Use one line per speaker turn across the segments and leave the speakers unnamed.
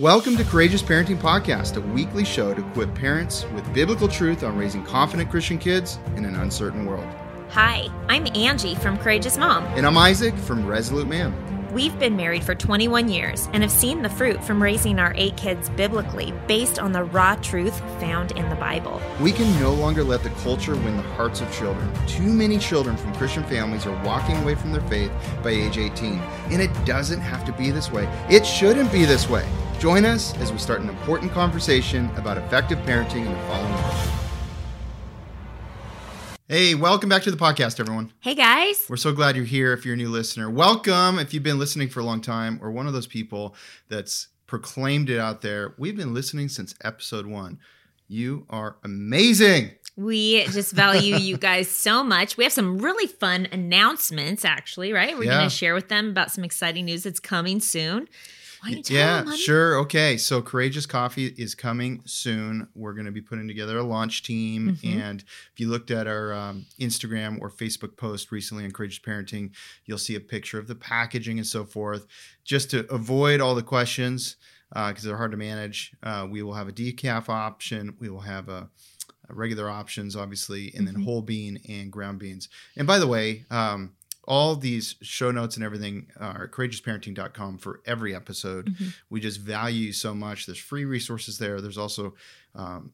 Welcome to Courageous Parenting Podcast, a weekly show to equip parents with biblical truth on raising confident Christian kids in an uncertain world.
Hi, I'm Angie from Courageous Mom.
And I'm Isaac from Resolute Man.
We've been married for 21 years and have seen the fruit from raising our eight kids biblically based on the raw truth found in the Bible.
We can no longer let the culture win the hearts of children. Too many children from Christian families are walking away from their faith by age 18. And it doesn't have to be this way. It shouldn't be this way. Join us as we start an important conversation about effective parenting in the following world. Hey, welcome back to the podcast, everyone.
Hey, guys.
We're so glad you're here. If you're a new listener, welcome. If you've been listening for a long time or one of those people that's proclaimed it out there, we've been listening since episode one. You are amazing.
We just value you guys so much. We have some really fun announcements, actually, right? We're
Yeah.
going to share with them about some exciting news that's coming soon. Why don't you tell
yeah,
them,
sure. Okay. So Courageous Coffee is coming soon. We're going to be putting together a launch team.
Mhm.
And if you looked at our um, Instagram or Facebook post recently on Courageous Parenting, you'll see a picture of the packaging and so forth. Just to avoid all the questions, because they're hard to manage, uh, we will have a decaf option. We will have a, regular options, obviously, and then
Mhm.
whole bean and ground beans. And by the way, um, all these show notes and everything are courageousparenting.com for every episode.
Mhm.
We just value you so much. There's free resources there. There's also um,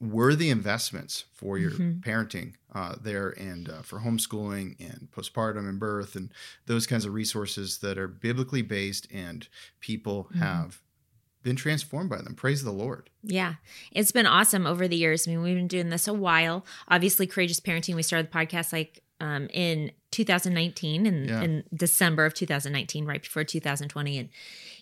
worthy investments for your
Mhm.
parenting uh, there and uh, for homeschooling and postpartum and birth and those kinds of resources that are biblically based and people
Mhm.
have been transformed by them. Praise the Lord.
Yeah, it's been awesome over the years. I mean, we've been doing this a while. Obviously, Courageous Parenting, we started the podcast like um, in 2019, in,
Yeah.
in December of 2019, right before 2020. And,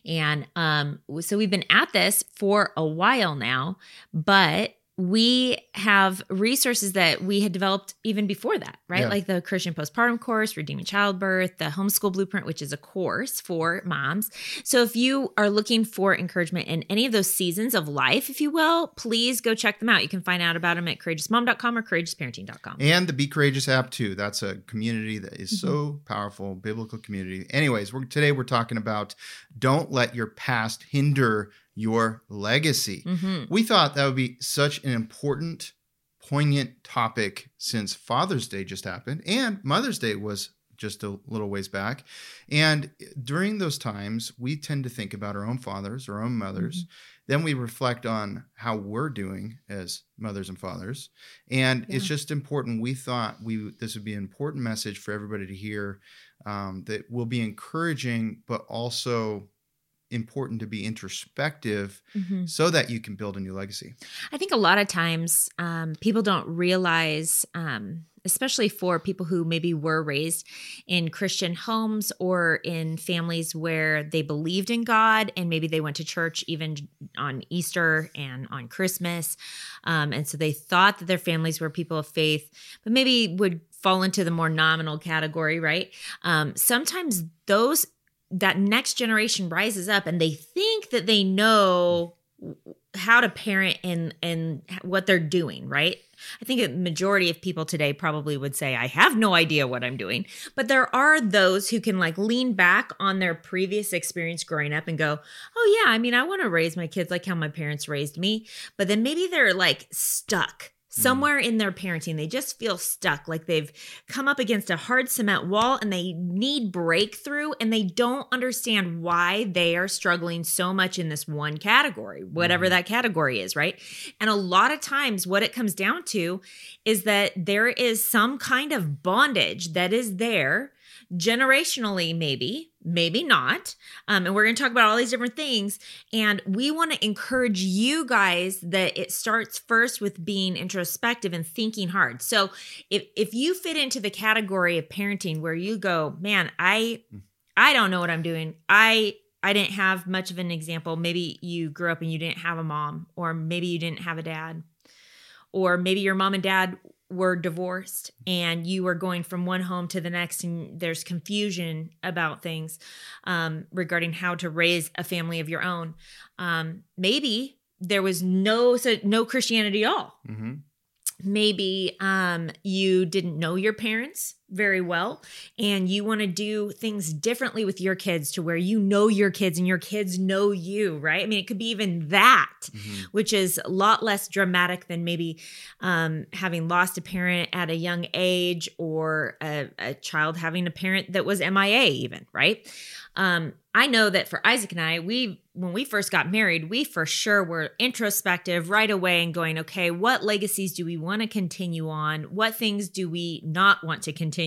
and um, so we've been at this for a while now, but we have resources that we had developed even before that, right?
Yeah.
Like the Christian postpartum course, Redeeming Childbirth, the Homeschool Blueprint, which is a course for moms. So if you are looking for encouragement in any of those seasons of life, if you will, please go check them out. You can find out about them at courageousmom.com or courageousparenting.com.
And the Be Courageous app too. That's a community that is
Mm-hmm.
so powerful, biblical community. Anyways, we're today we're talking about don't let your past hinder your legacy.
Mhm.
We thought that would be such an important, poignant topic since Father's Day just happened and Mother's Day was just a little ways back. And during those times, we tend to think about our own fathers, our own mothers. Then we reflect on how we're doing as mothers and fathers. And it's just important. We thought we this would be an important message for everybody to hear um, that will be encouraging, but also important to be introspective
Mhm.
so that you can build a new legacy.
I think a lot of times um, people don't realize, um, especially for people who maybe were raised in Christian homes or in families where they believed in God and maybe they went to church even on Easter and on Christmas. Um, and so they thought that their families were people of faith, but maybe would fall into the more nominal category, right? Um, sometimes those that next generation rises up and they think that they know how to parent and and what they're doing right? I think a majority of people today probably would say i have no idea what i'm doing. But there are those who can like lean back on their previous experience growing up and go oh yeah i mean i want to raise my kids like how my parents raised me. But then maybe they're like stuck somewhere in their parenting they just feel stuck like they've come up against a hard cement wall and they need breakthrough and they don't understand why they are struggling so much in this one category whatever
Mhm.
that category is right and a lot of times what it comes down to is that there is some kind of bondage that is there generationally maybe maybe not um, and we're going to talk about all these different things and we want to encourage you guys that it starts first with being introspective and thinking hard. So if if you fit into the category of parenting where you go man i i don't know what i'm doing. I i didn't have much of an example. Maybe you grew up and you didn't have a mom or maybe you didn't have a dad or maybe your mom and dad were divorced and you were going from one home to the next and there's confusion about things um, regarding how to raise a family of your own um, maybe there was no so no christianity at all.
Hmm
maybe um, you didn't know your parents very well and you want to do things differently with your kids to where you know your kids and your kids know you, right? I mean, it could be even that, mm-hmm. which is a lot less dramatic than maybe um, having lost a parent at a young age or a, a child having a parent that was MIA, even, right? Um, I know that for Isaac and I, we when we first got married, we for sure were introspective right away and going, okay, what legacies do we want to continue on? What things do we not want to continue?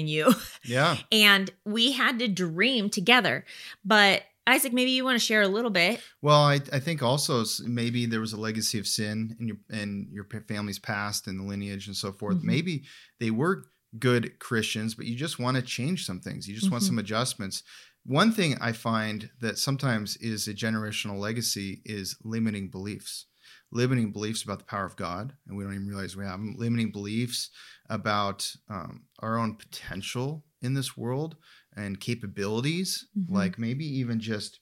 Yeah.
and we had to dream together. But Isaac, maybe you want to share a little bit.
Well, I, I think also maybe there was a legacy of sin in your in your family's past and the lineage and so forth. Mm-hmm. Maybe they were good Christians, but you just want to change some things. You just mm-hmm. want some adjustments. One thing I find that sometimes is a generational legacy is limiting beliefs. Limiting beliefs about the power of God, and we don't even realize we have them. Limiting beliefs about um, our own potential in this world and capabilities, mm-hmm. like maybe even just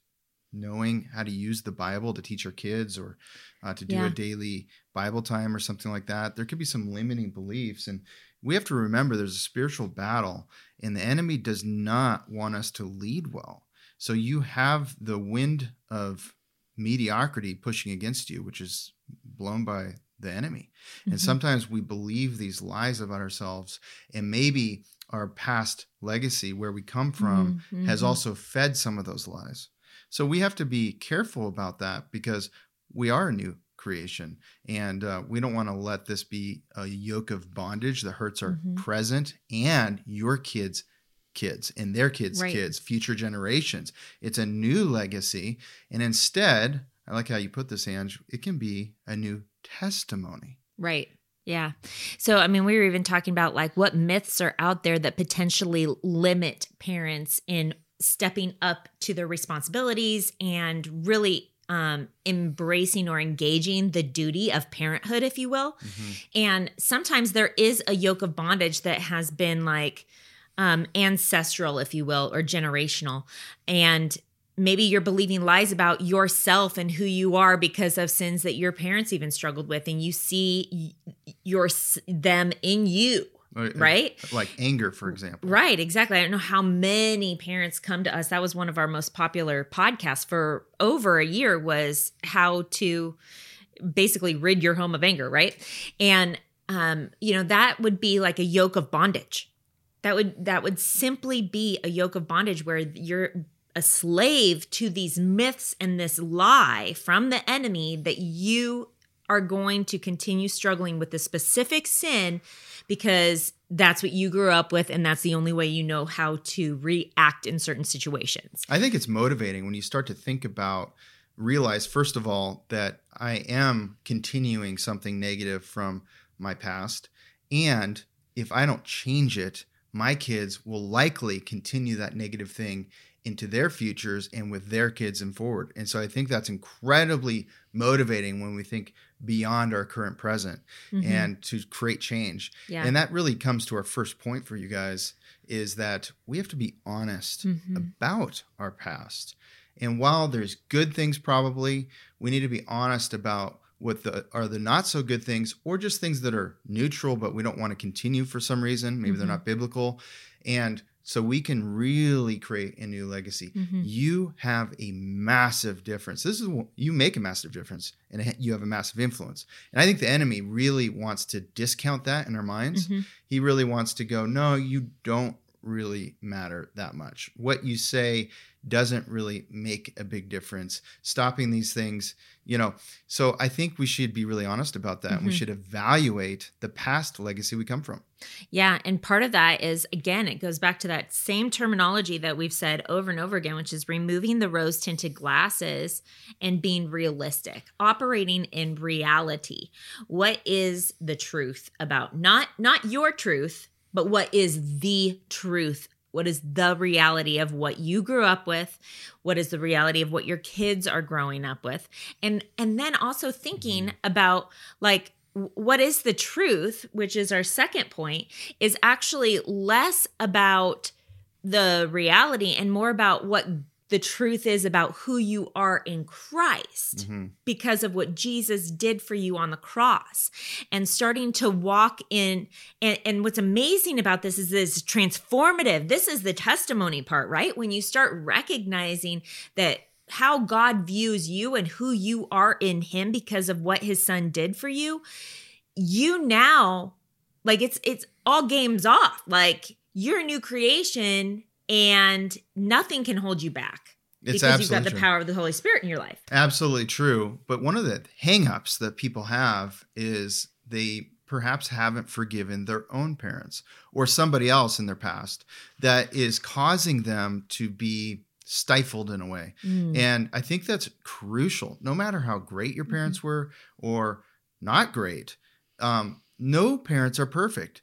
knowing how to use the Bible to teach our kids or uh, to do yeah. a daily Bible time or something like that. There could be some limiting beliefs. And we have to remember there's a spiritual battle, and the enemy does not want us to lead well. So you have the wind of mediocrity pushing against you, which is blown by the enemy. Mm-hmm. And sometimes we believe these lies about ourselves, and maybe our past legacy, where we come from, mm-hmm. has also fed some of those lies. So we have to be careful about that because we are a new creation. And uh, we don't want to let this be a yoke of bondage that hurts our mm-hmm. present and your kids' kids and their kids' right. kids, future generations. It's a new legacy. And instead, I like how you put this, Ange, it can be a new testimony.
Right. Yeah. So, I mean, we were even talking about like what myths are out there that potentially limit parents in stepping up to their responsibilities and really um, embracing or engaging the duty of parenthood, if you will. Mm-hmm. And sometimes there is a yoke of bondage that has been like um, ancestral, if you will, or generational. And maybe you're believing lies about yourself and who you are because of sins that your parents even struggled with, and you see your them in you right?
Like anger, for example.
Right, exactly. I don't know how many parents come to us. That was one of our most popular podcasts for over a year was how to basically rid your home of anger, right? And um, you know, that would be like a yoke of bondage. That would that would simply be a yoke of bondage where you're a slave to these myths and this lie from the enemy that you are going to continue struggling with the specific sin because that's what you grew up with and that's the only way you know how to react in certain situations.
I think it's motivating when you start to think about realize first of all that I am continuing something negative from my past and if I don't change it, my kids will likely continue that negative thing into their futures and with their kids and forward. And so I think that's incredibly motivating when we think beyond our current present mm-hmm. and to create change. Yeah. And that really comes to our first point for you guys is that we have to be honest mm-hmm. about our past. And while there's good things probably, we need to be honest about what the are the not so good things or just things that are neutral but we don't want to continue for some reason, maybe mm-hmm. they're not biblical. And so we can really create a new legacy. Mm-hmm. You have a massive difference. This is you make a massive difference, and you have a massive influence. And I think the enemy really wants to discount that in our minds. Mm-hmm. He really wants to go, no, you don't really matter that much. What you say doesn't really make a big difference. Stopping these things, you know. So I think we should be really honest about that. Mm-hmm. We should evaluate the past legacy we come from.
Yeah. And part of that is, again, it goes back to that same terminology that we've said over and over again, which is removing the rose tinted glasses and being realistic, operating in reality. What is the truth about not not your truth, but what is the truth? What is the reality of what you grew up with? What is the reality of what your kids are growing up with? And and then also thinking mm-hmm. about like what is the truth which is our second point is actually less about the reality and more about what the truth is about who you are in Christ
hmm
because of what Jesus did for you on the cross. And starting to walk in and, and what's amazing about this is this transformative. This is the testimony part right? When you start recognizing that how God views you and who you are in him because of what his son did for you you now like it's it's all games off. Like you're a new creation and nothing can hold you back
It's
because you've got the
true.
power of the Holy Spirit in your life.
Absolutely true. But one of the hangups that people have is they perhaps haven't forgiven their own parents or somebody else in their past that is causing them to be stifled in a way.
Mm.
And I think that's crucial. No matter how great your parents were or not great, um, no parents are perfect.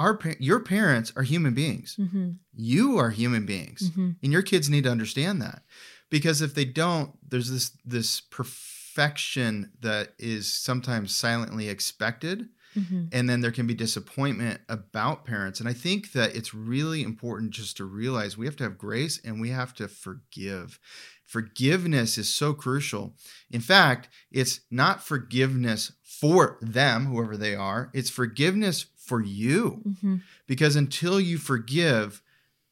Our your parents are human beings.
Mhm.
You are human beings
Mhm.
and your kids need to understand that because if they don't there's this this perfection that is sometimes silently expected
Mhm.
and then there can be disappointment about parents and i think that it's really important just to realize we have to have grace and we have to forgive forgiveness is so crucial in fact it's not forgiveness for them whoever they are it's forgiveness for you
Mhm.
because until you forgive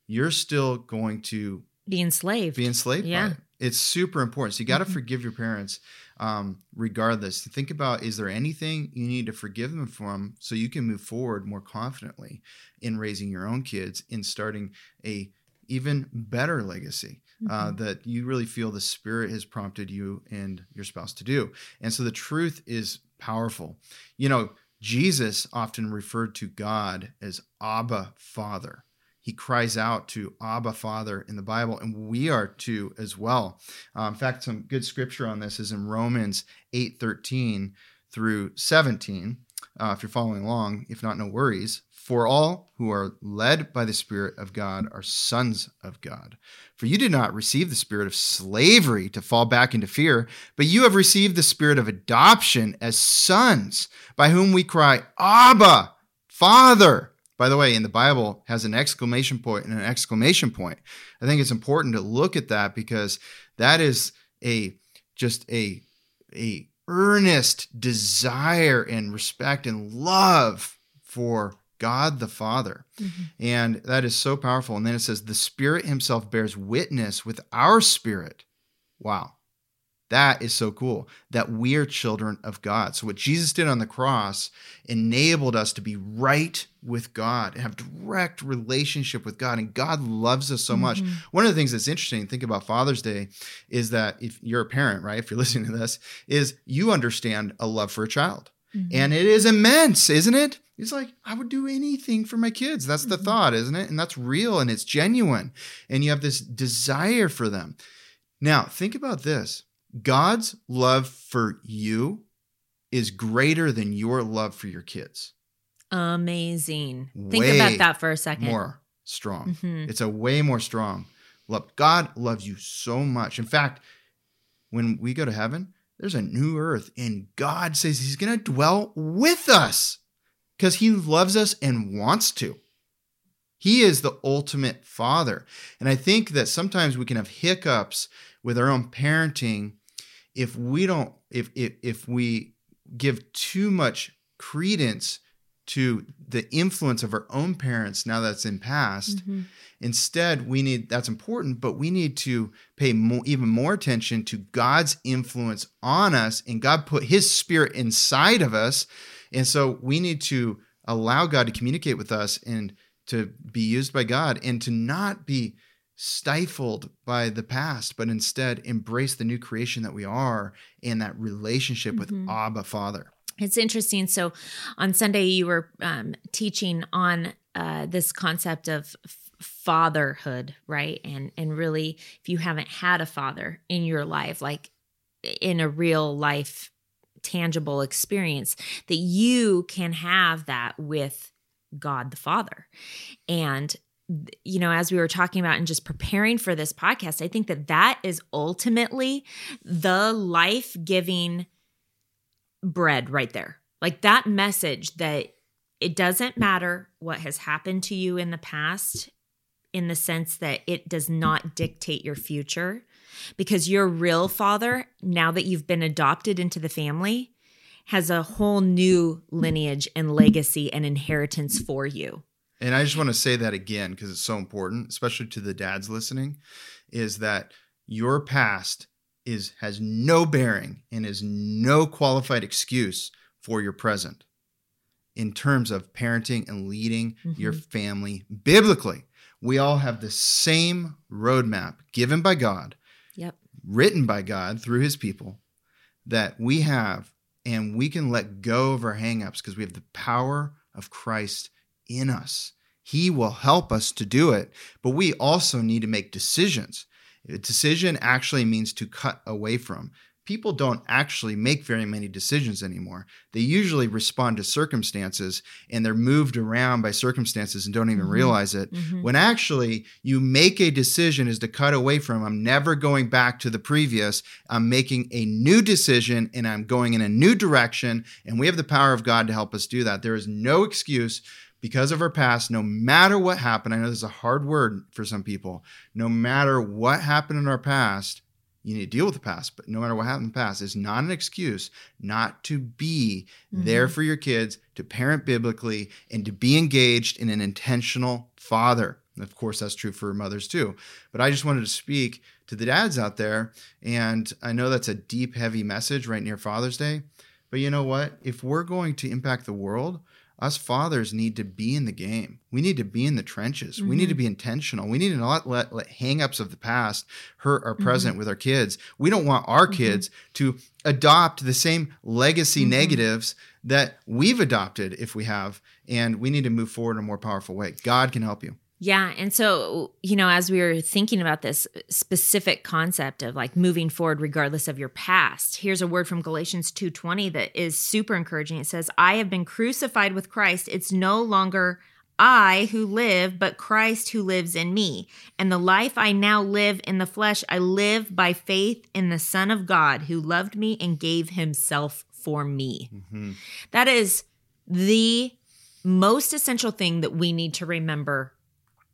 you're still going to
Be enslaved.
be enslaved
Yeah.
it. It's super important. So you got to
Mhm.
forgive your parents um, regardless. Think about is there anything you need to forgive them from so you can move forward more confidently in raising your own kids in starting a even better legacy uh,
Mhm.
that you really feel the spirit has prompted you and your spouse to do. And so the truth is powerful. You know, Jesus often referred to God as Abba Father. He cries out to Abba Father in the Bible, and we are too as well. Uh, in fact, some good scripture on this is in Romans 8 13 through 17. Uh, if you're following along, if not, no worries. For all who are led by the Spirit of God are sons of God. For you did not receive the spirit of slavery to fall back into fear, but you have received the spirit of adoption as sons, by whom we cry, Abba, Father. By the way, in the Bible has an exclamation point and an exclamation point. I think it's important to look at that because that is a just a a earnest desire and respect and love for God the Father.
Mhm.
And that is so powerful. And then it says, the Spirit Himself bears witness with our spirit. Wow. That is so cool that we are children of God. So, what Jesus did on the cross enabled us to be right with God and have direct relationship with God. And God loves us so much.
Mhm.
One of the things that's interesting, think about Father's Day, is that if you're a parent, right? If you're listening to this, is you understand a love for a child.
Mhm.
And it is immense, isn't it? It's like, I would do anything for my kids. That's the
Mhm.
thought, isn't it? And that's real and it's genuine. And you have this desire for them. Now, think about this God's love for you is greater than your love for your kids,
amazing. Think about that for a second.
more strong.
Mhm.
It's a way more strong love. God loves you so much. In fact, when we go to heaven, there's a new earth, and God says He's going to dwell with us because He loves us and wants to. He is the ultimate father. And I think that sometimes we can have hiccups with our own parenting if we don't, if, if, if we give too much credence to the influence of our own parents now that's in past
Mhm.
Instead, we need that's important, but we need to pay more, even more attention to God's influence on us, and God put His Spirit inside of us, and so we need to allow God to communicate with us and to be used by God, and to not be stifled by the past, but instead embrace the new creation that we are and that relationship with
Mhm.
Abba Father.
It's interesting. So on Sunday, you were um, teaching on uh, this concept of fatherhood, right? And and really, if you haven't had a father in your life, like in a real life, tangible experience, that you can have that with God the Father, and you know as we were talking about and just preparing for this podcast i think that that is ultimately the life-giving bread right there. Like that message that it doesn't matter what has happened to you in the past in the sense that it does not dictate your future because your real father, now that you've been adopted into the family, has a whole new lineage and legacy and inheritance for you.
And I just want to say that again because it's so important, especially to the dads listening, is that your past is has no bearing and is no qualified excuse for your present in terms of parenting and leading mm-hmm. your family biblically. We all have the same roadmap given by God,
yep.
written by God through his people that we have, and we can let go of our hangups because we have the power of Christ in us. He will help us to do it, but we also need to make decisions. A decision actually means to cut away from. People don't actually make very many decisions anymore. They usually respond to circumstances and they're moved around by circumstances and don't even mm-hmm. realize it. Mm-hmm. When actually you make a decision is to cut away from, I'm never going back to the previous. I'm making a new decision and I'm going in a new direction. And we have the power of God to help us do that. There is no excuse because of our past, no matter what happened, I know this is a hard word for some people, no matter what happened in our past, you need to deal with the past, but no matter what happened in the past, it's not an excuse not to be mm-hmm. there for your kids, to parent biblically, and to be engaged in an intentional father. And of course, that's true for mothers too. But I just wanted to speak to the dads out there. And I know that's a deep, heavy message right near Father's Day. But you know what? If we're going to impact the world, us fathers need to be in the game. We need to be in the trenches. Mm-hmm. We need to mm-hmm. be intentional. We need to not let, let hangups of the past hurt our present mm-hmm. with our kids. We don't want our mm-hmm. kids to adopt the same legacy mm-hmm. negatives that we've adopted if we have. And we need to move forward in a more powerful way. God can help you.
Yeah. And so, you know, as we were thinking about this specific concept of like moving forward regardless of your past, here's a word from Galatians 2:20 that is super encouraging. It says, "I have been crucified with Christ. It's no longer I who live, but Christ who lives in me. And the life I now live in the flesh, I live by faith in the Son of God who loved me and gave himself for me." Mm-hmm. That is the most essential thing that we need to remember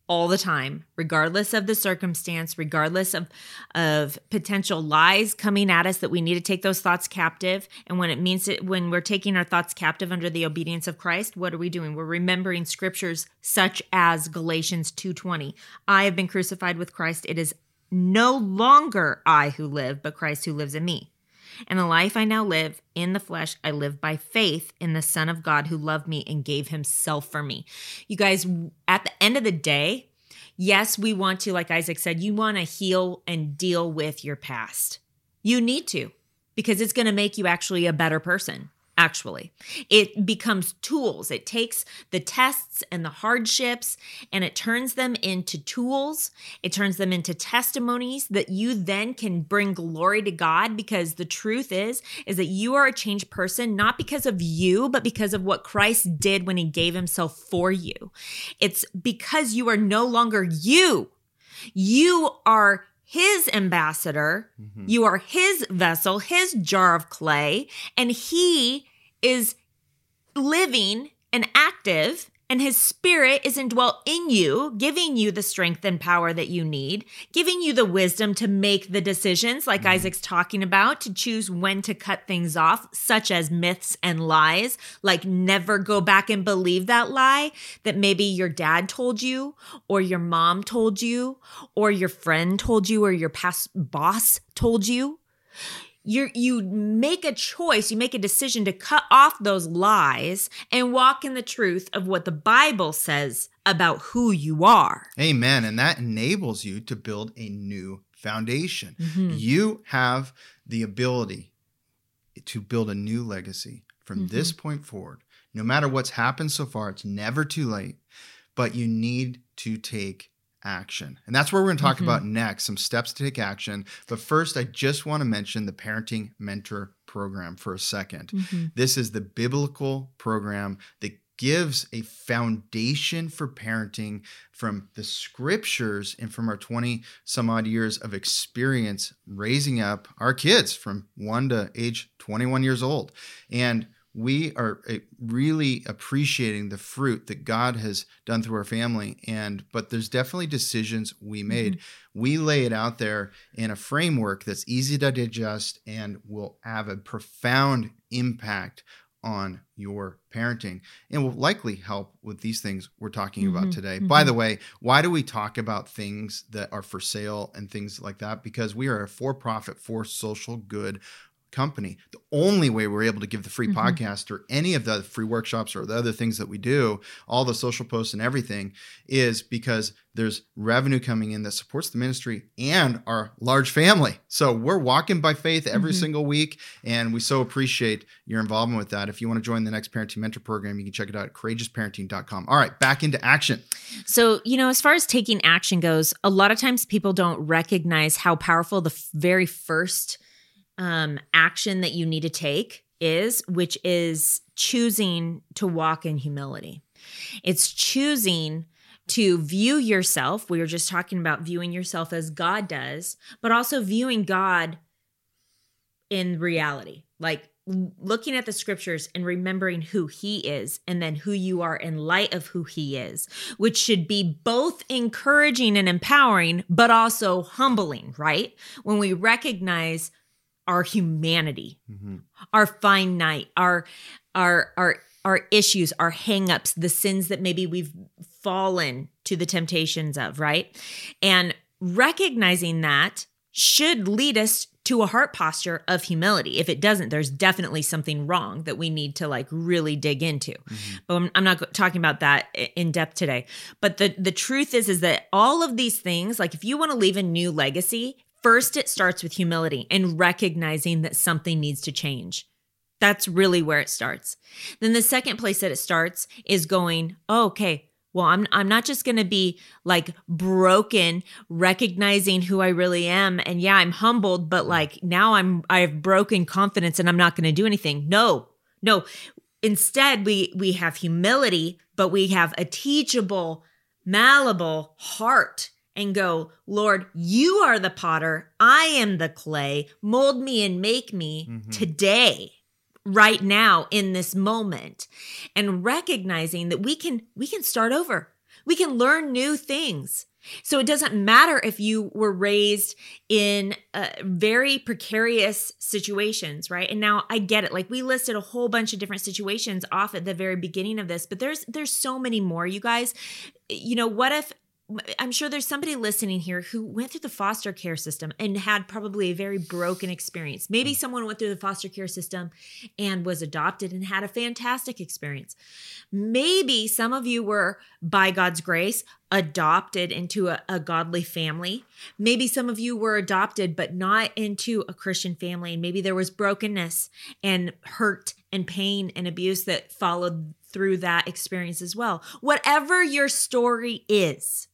all the time regardless of the circumstance regardless of of potential lies coming at us that we need to take those thoughts captive. And when it means it when we're taking our thoughts captive under the obedience of Christ what are we doing? We're remembering scriptures such as Galatians 2:20 I have been crucified with Christ. It is no longer I who live but Christ who lives in me and the life I now live in the flesh, I live by faith in the Son of God who loved me and gave himself for me. You guys, at the end of the day, yes, we want to, like Isaac said, you want to heal and deal with your past. You need to because it's going to make you actually a better person actually. It becomes tools. It takes the tests and the hardships and it turns them into tools. It turns them into testimonies that you then can bring glory to God because the truth is is that you are a changed person not because of you but because of what Christ did when he gave himself for you. It's because you are no longer you. You are his ambassador. Mm-hmm. You are his vessel, his jar of clay, and he is living and active and his spirit is indwelt in you, giving you the strength and power that you need, giving you the wisdom to make the decisions, like mm-hmm. Isaac's talking about, to choose when to cut things off, such as myths and lies, like never go back and believe that lie that maybe your dad told you, or your mom told you, or your friend told you, or your past boss told you you you make a choice, you make a decision to cut off those lies and walk in the truth of what the Bible says about who you are.
Amen. And that enables you to build a new foundation. Mm-hmm. You have the ability to build a new legacy from mm-hmm. this point forward. No matter what's happened so far, it's never too late, but you need to take action. And that's where we're going to talk mm-hmm. about next some steps to take action. But first, I just want to mention the Parenting Mentor Program for a 2nd mm-hmm. This is the biblical program that gives a foundation for parenting from the scriptures and from our 20 some odd years of experience raising up our kids from 1 to age 21 years old. And we are uh, really appreciating the fruit that God has done through our family. And, but there's definitely decisions we made. Mm-hmm. We lay it out there in a framework that's easy to digest and will have a profound impact on your parenting and will likely help with these things we're talking mm-hmm, about today. Mm-hmm. By the way, why do we talk about things that are for sale and things like that? Because we are a for profit, for social good company. The only way we're able to give the free mm-hmm. podcast or any of the free workshops or the other things that we do, all the social posts and everything, is because there's revenue coming in that supports the ministry and our large family. So we're walking by faith every mm-hmm. single week, and we so appreciate your involvement with that. If you want to join the next parenting mentor program, you can check it out at courageousparenting.com. All right, back into action.
So, you know, as far as taking action goes, a lot of times people don't recognize how powerful the very first um, action that you need to take is, which is choosing to walk in humility. It's choosing to view yourself. We were just talking about viewing yourself as God does, but also viewing God in reality. Like looking at the scriptures and remembering who he is and then who you are in light of who he is, which should be both encouraging and empowering, but also humbling, right? When we recognize our humanity, mm-hmm. our finite, our our our our issues, our hangups, the sins that maybe we've fallen to the temptations of, right? And recognizing that should lead us to a heart posture of humility. If it doesn't, there's definitely something wrong that we need to like really dig into. Mm-hmm. But I'm, I'm, not talking about that in depth today. But the the truth is is that all of these things, like if you want to leave a new legacy, First, it starts with humility and recognizing that something needs to change. That's really where it starts. Then the second place that it starts is going, oh, okay, well, I'm I'm not just going to be like broken recognizing who I really am and yeah, I'm humbled, but like now I'm I have broken confidence and I'm not going to do anything. No. No. Instead, we we have humility, but we have a teachable, malleable heart and go, Lord, you are the potter. I am the clay. Mold me and make me mm-hmm. today right now in this moment and recognizing that we can we can start over we can learn new things so it doesn't matter if you were raised in uh, very precarious situations right and now i get it like we listed a whole bunch of different situations off at the very beginning of this but there's there's so many more you guys you know what if I'm sure there's somebody listening here who went through the foster care system and had probably a very broken experience. Maybe mm. someone went through the foster care system and was adopted and had a fantastic experience. Maybe some of you were, by God's grace, adopted into a, a godly family. Maybe some of you were adopted, but not into a Christian family. And maybe there was brokenness and hurt and pain and abuse that followed through that experience as well. Whatever your story is,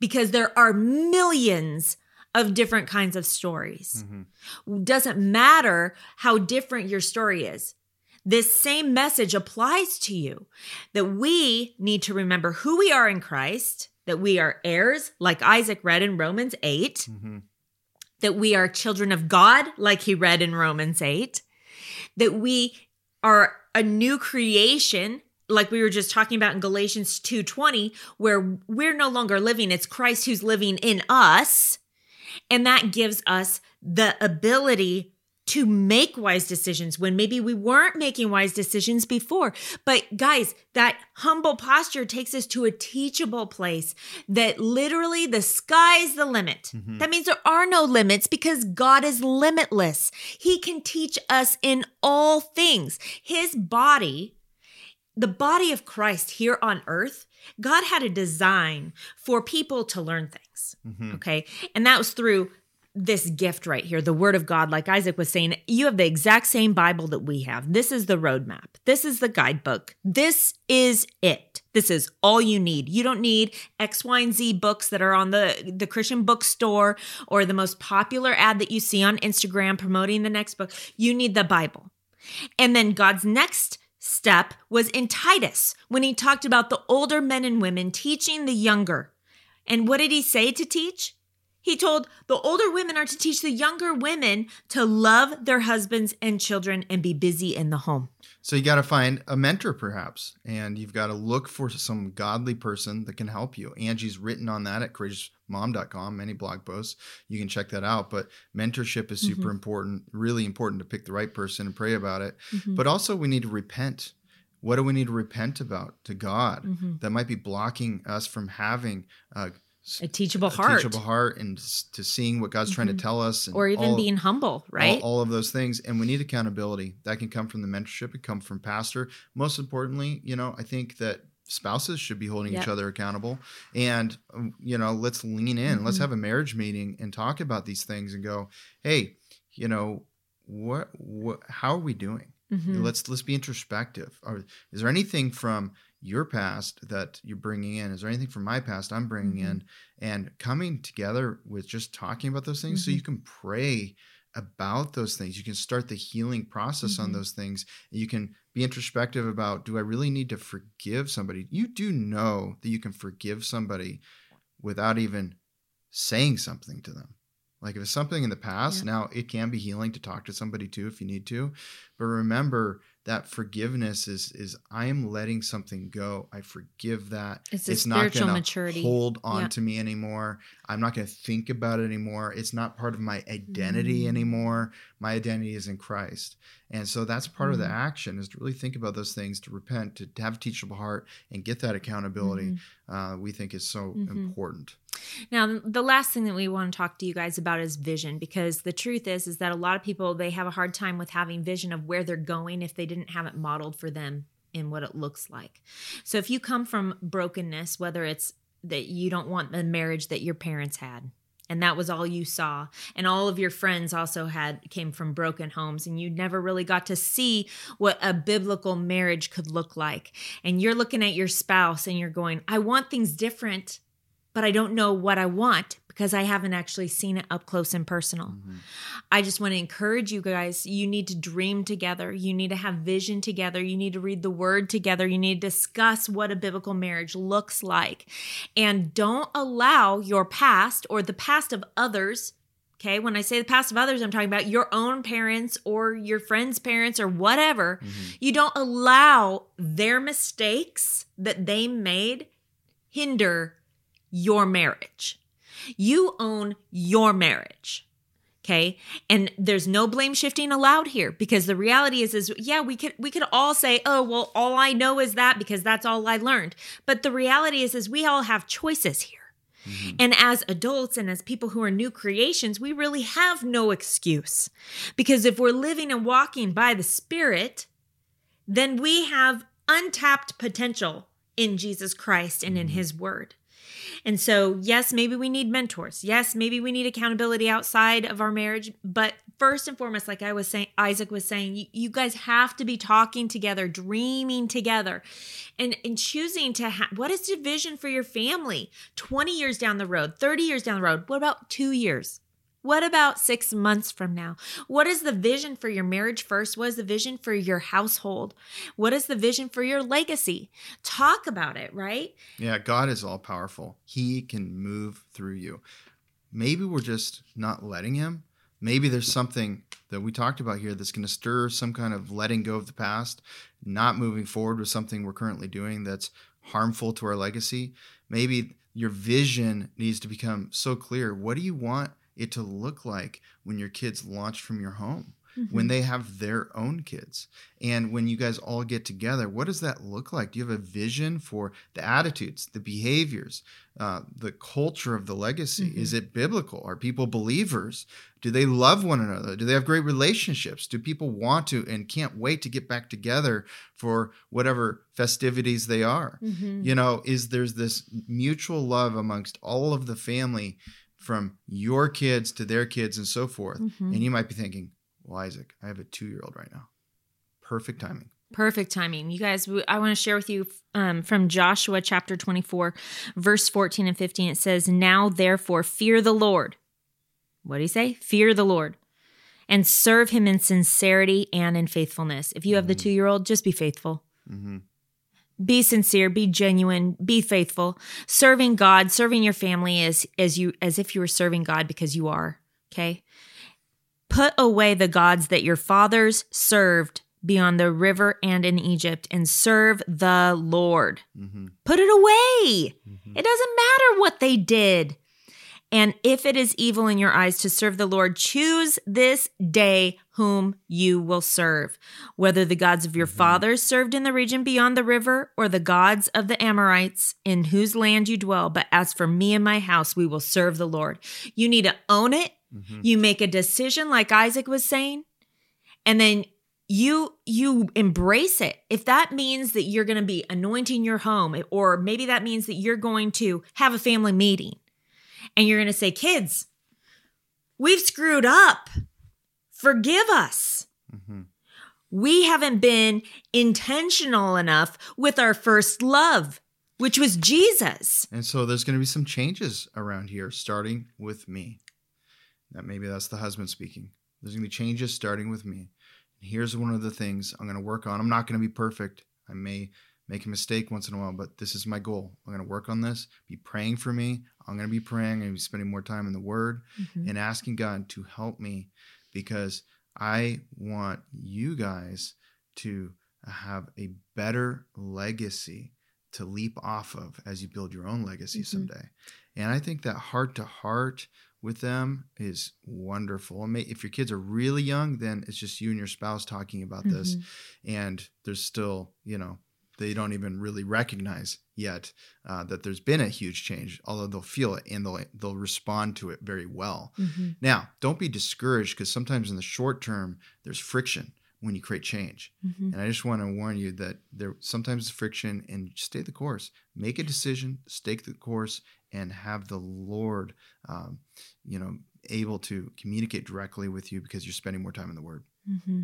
because there are millions of different kinds of stories. Mm-hmm. Doesn't matter how different your story is. This same message applies to you that we need to remember who we are in Christ, that we are heirs, like Isaac read in Romans 8, mm-hmm. that we are children of God, like he read in Romans 8, that we are a new creation like we were just talking about in Galatians 2:20 where we're no longer living it's Christ who's living in us and that gives us the ability to make wise decisions when maybe we weren't making wise decisions before. But guys, that humble posture takes us to a teachable place that literally the sky's the limit. Mm-hmm. That means there are no limits because God is limitless. He can teach us in all things. His body the body of Christ here on earth, God had a design for people to learn things. Mm-hmm. Okay. And that was through this gift right here, the word of God. Like Isaac was saying, you have the exact same Bible that we have. This is the roadmap. This is the guidebook. This is it. This is all you need. You don't need X, Y, and Z books that are on the, the Christian bookstore or the most popular ad that you see on Instagram promoting the next book. You need the Bible. And then God's next step was in Titus when he talked about the older men and women teaching the younger. And what did he say to teach? He told the older women are to teach the younger women to love their husbands and children and be busy in the home.
So you got to find a mentor, perhaps, and you've got to look for some godly person that can help you. Angie's written on that at courageousmom.com, many blog posts. You can check that out. But mentorship is super mm-hmm. important, really important to pick the right person and pray about it. Mm-hmm. But also, we need to repent. What do we need to repent about to God mm-hmm. that might be blocking us from having uh,
a teachable heart,
teachable heart, and to seeing what God's mm-hmm. trying to mm-hmm. tell us,
or even all, being humble, right?
All, all, of those things, and we need accountability. That can come from the mentorship, it come from pastor. Most importantly, you know, I think that spouses should be holding yep. each other accountable, and um, you know, let's lean in. Mm-hmm. Let's have a marriage meeting and talk about these things and go, hey, you know, what, what, how are we doing? Mm-hmm. Let's let's be introspective. Or is there anything from your past that you're bringing in? Is there anything from my past I'm bringing mm-hmm. in? And coming together with just talking about those things mm-hmm. so you can pray about those things. You can start the healing process mm-hmm. on those things. You can be introspective about do I really need to forgive somebody? You do know that you can forgive somebody without even saying something to them. Like if it's something in the past, yeah. now it can be healing to talk to somebody too if you need to. But remember that forgiveness is is I am letting something go. I forgive that.
It's, it's not going to
hold on yeah. to me anymore. I'm not going to think about it anymore. It's not part of my identity mm. anymore. My identity is in Christ. And so that's part mm. of the mm-hmm. action is to really think about those things, to repent, to, to have a teachable heart and get that accountability. Mm-hmm. Uh, we think is so mm-hmm. important.
Now, the last thing that we want to talk to you guys about is vision because the truth is is that a lot of people they have a hard time with having vision of where they're going if they didn't have it modeled for them in what it looks like. So if you come from brokenness, whether it's that you don't want the marriage that your parents had, and that was all you saw and all of your friends also had came from broken homes and you never really got to see what a biblical marriage could look like and you're looking at your spouse and you're going i want things different but I don't know what I want because I haven't actually seen it up close and personal. Mm-hmm. I just want to encourage you guys. You need to dream together. You need to have vision together. You need to read the word together. You need to discuss what a biblical marriage looks like. And don't allow your past or the past of others Okay. When I say the past of others, I'm talking about your own parents or your friends' parents or whatever. Mm-hmm. You don't allow their mistakes that they made hinder your marriage. You own your marriage. Okay. And there's no blame shifting allowed here because the reality is, is yeah, we could we could all say, oh, well, all I know is that because that's all I learned. But the reality is, is we all have choices here. Mm-hmm. And as adults and as people who are new creations, we really have no excuse. Because if we're living and walking by the Spirit, then we have untapped potential in Jesus Christ and in mm-hmm. His Word. And so, yes, maybe we need mentors. Yes, maybe we need accountability outside of our marriage. But first and foremost, like I was saying, Isaac was saying, you, you guys have to be talking together, dreaming together, and, and choosing to have what is the vision for your family 20 years down the road, 30 years down the road? What about two years? What about six months from now? What is the vision for your marriage first? What is the vision for your household? What is the vision for your legacy? Talk about it, right?
Yeah, God is all powerful. He can move through you. Maybe we're just not letting Him. Maybe there's something that we talked about here that's going to stir some kind of letting go of the past, not moving forward with something we're currently doing that's harmful to our legacy. Maybe your vision needs to become so clear. What do you want it to look like when your kids launch from your home? Mm-hmm. When they have their own kids, and when you guys all get together, what does that look like? Do you have a vision for the attitudes, the behaviors, uh, the culture of the legacy? Mm-hmm. Is it biblical? Are people believers? Do they love one another? Do they have great relationships? Do people want to and can't wait to get back together for whatever festivities they are? Mm-hmm. You know, is there's this mutual love amongst all of the family from your kids to their kids and so forth. Mm-hmm. And you might be thinking, well, Isaac, I have a two year old right now. Perfect timing.
Perfect timing. You guys, I want to share with you um, from Joshua chapter 24, verse 14 and 15. It says, Now therefore fear the Lord. What do you say? Fear the Lord and serve him in sincerity and in faithfulness. If you have mm-hmm. the two year old, just be faithful. Mm-hmm. Be sincere, be genuine, be faithful, serving God, serving your family as as you as if you were serving God because you are, okay? Put away the gods that your fathers served beyond the river and in Egypt and serve the Lord.
Mm-hmm.
Put it away.
Mm-hmm.
It doesn't matter what they did. And if it is evil in your eyes to serve the Lord, choose this day whom you will serve, whether the gods of your
Mhm.
fathers served in the region beyond the river or the gods of the Amorites in whose land you dwell. But as for me and my house, we will serve the Lord. You need to own it.
Mhm.
You make a decision, like Isaac was saying, and then you you embrace it if that means that you're going to be anointing your home or maybe that means that you're going to have a family meeting and you're going to say kids we've screwed up forgive us
Mhm.
we haven't been intentional enough with our first love which was jesus
And so there's going to be some changes around here, starting with me. That maybe that's the husband speaking. There's going to be changes starting with me. And here's one of the things I'm going to work on. I'm not going to be perfect. I may make a mistake once in a while, but this is my goal. I'm going to work on this. Be praying for me. I'm going to be praying. To be spending more time in the Word
Mhm.
and asking God to help me because I want you guys to have a better legacy to leap off of as you build your own legacy
Mhm.
someday. And I think that heart to heart with them is wonderful. And if your kids are really young, then it's just you and your spouse talking about this.
Mhm.
And there's still, you know, they don't even really recognize yet uh, that there's been a huge change, although they'll feel it and they'll they'll respond to it very well.
Mhm.
Now, don't be discouraged because sometimes in the short term there's friction when you create change.
Mhm.
And I just want to warn you that there sometimes is friction and stay the course. Make a decision, stake the course, and have the Lord, um, you know, able to communicate directly with you because you're spending more time in the Word.
hmm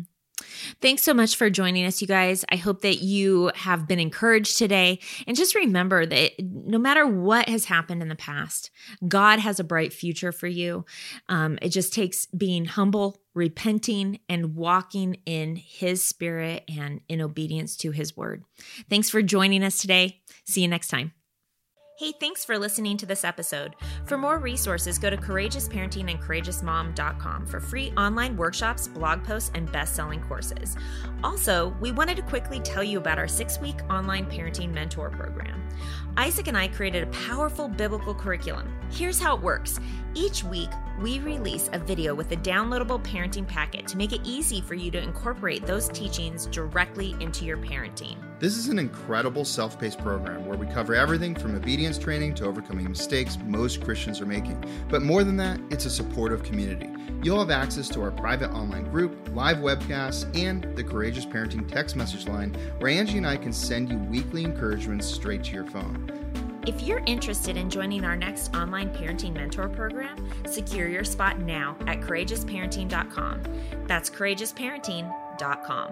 Thanks so much for joining us, you guys. I hope that you have been encouraged today. And just remember that no matter what has happened in the past, God has a bright future for you. Um, it just takes being humble, repenting, and walking in His Spirit and in obedience to His word. Thanks for joining us today. See you next time. Hey, thanks for listening to this episode. For more resources, go to courageousparenting and courageousmom.com for free online workshops, blog posts, and best selling courses. Also, we wanted to quickly tell you about our six week online parenting mentor program. Isaac and I created a powerful biblical curriculum. Here's how it works each week, we release a video with a downloadable parenting packet to make it easy for you to incorporate those teachings directly into your parenting.
This is an incredible self paced program where we cover everything from obedience training to overcoming mistakes most Christians are making. But more than that, it's a supportive community. You'll have access to our private online group, live webcasts, and the Courageous Parenting text message line where Angie and I can send you weekly encouragements straight to your phone.
If you're interested in joining our next online parenting mentor program, secure your spot now at courageousparenting.com. That's courageousparenting.com.